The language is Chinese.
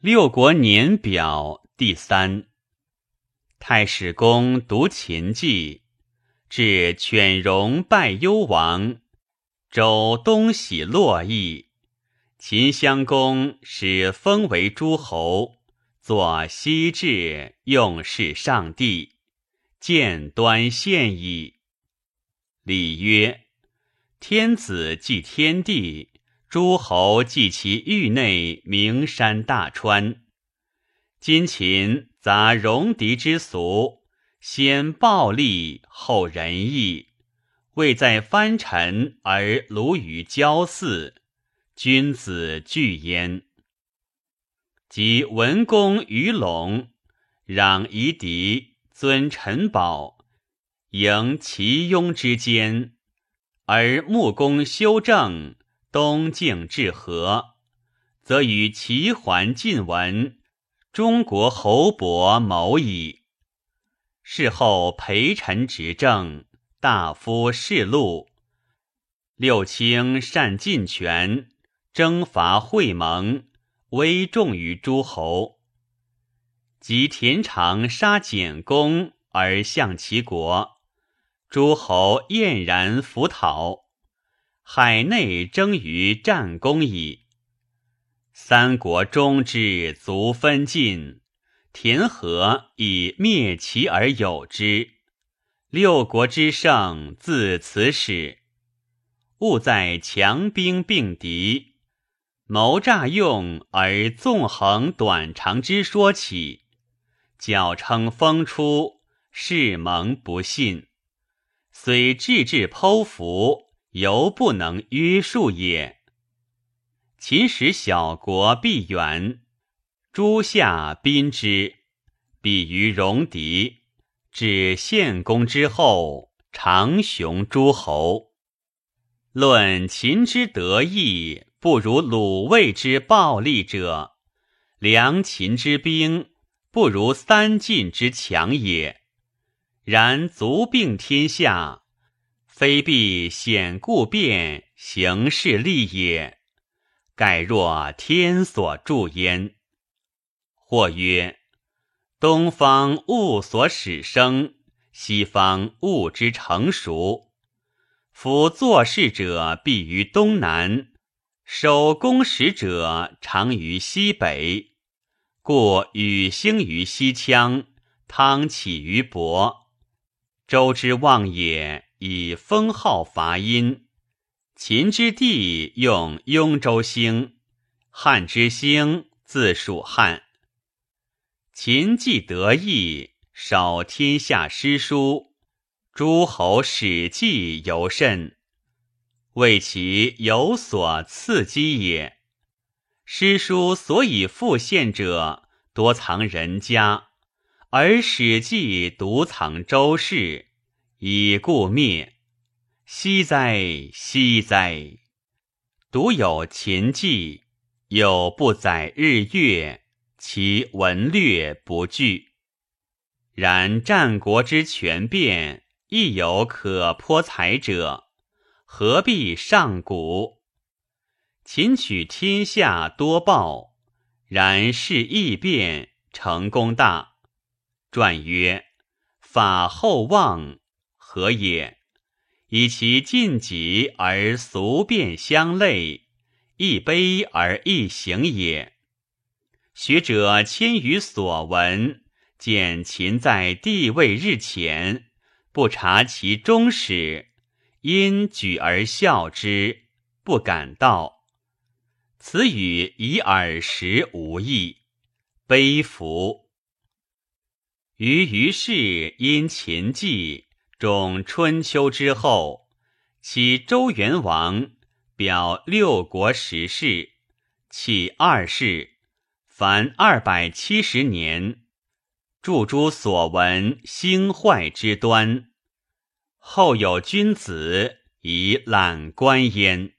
六国年表第三。太史公读秦记，至犬戎败幽王，周东徙洛邑。秦襄公始封为诸侯，作西至，用事上帝，见端献矣。礼曰：天子祭天地，诸侯祭其域内名山大川。今秦杂戎狄之俗，先暴力，后仁义，未在藩臣而鲁与交祀。君子惧焉。及文公于陇，攘夷狄，尊陈宝，迎齐雍之间，而穆公修正，东晋至和，则与齐桓晋文，中国侯伯谋矣。事后陪臣执政，大夫士禄，六卿善尽权。征伐会盟，威重于诸侯。及田常杀简公而向其国，诸侯晏然服讨。海内争于战功矣。三国终之，足分晋。田和以灭齐而有之。六国之盛，自此始。务在强兵并敌。谋诈用而纵横短长之说起，矫称风出，世蒙不信。虽志志剖腹，犹不能约束也。秦使小国必远，诸夏宾之，比于戎狄，至献公之后，长雄诸侯。论秦之得意。不如鲁卫之暴力者，良秦之兵不如三晋之强也。然足并天下，非必显故变，行事利也。盖若天所助焉。或曰：东方物所始生，西方物之成熟。夫做事者，必于东南。守宫使者常于西北，故禹兴于西羌，汤起于亳。周之望也，以封号伐殷；秦之地用雍州兴，汉之兴自属汉。秦既得意，少天下诗书，诸侯史记尤甚。为其有所刺激也。诗书所以复现者，多藏人家，而《史记》独藏周氏，以故灭。惜哉！惜哉！独有秦记，有不载日月，其文略不具。然战国之权变，亦有可颇才者。何必上古？秦取天下多暴，然事易变，成功大。传曰：“法后望，何也？以其尽己而俗变相类，亦悲而易行也。”学者迁于所闻，见秦在地位日前，不察其终始。因举而笑之，不敢道。此语以耳实无益，悲服。于于是因秦纪，种春秋之后，其周元王表六国十世，起二世，凡二百七十年，著诸所闻兴坏之端。后有君子以览观焉。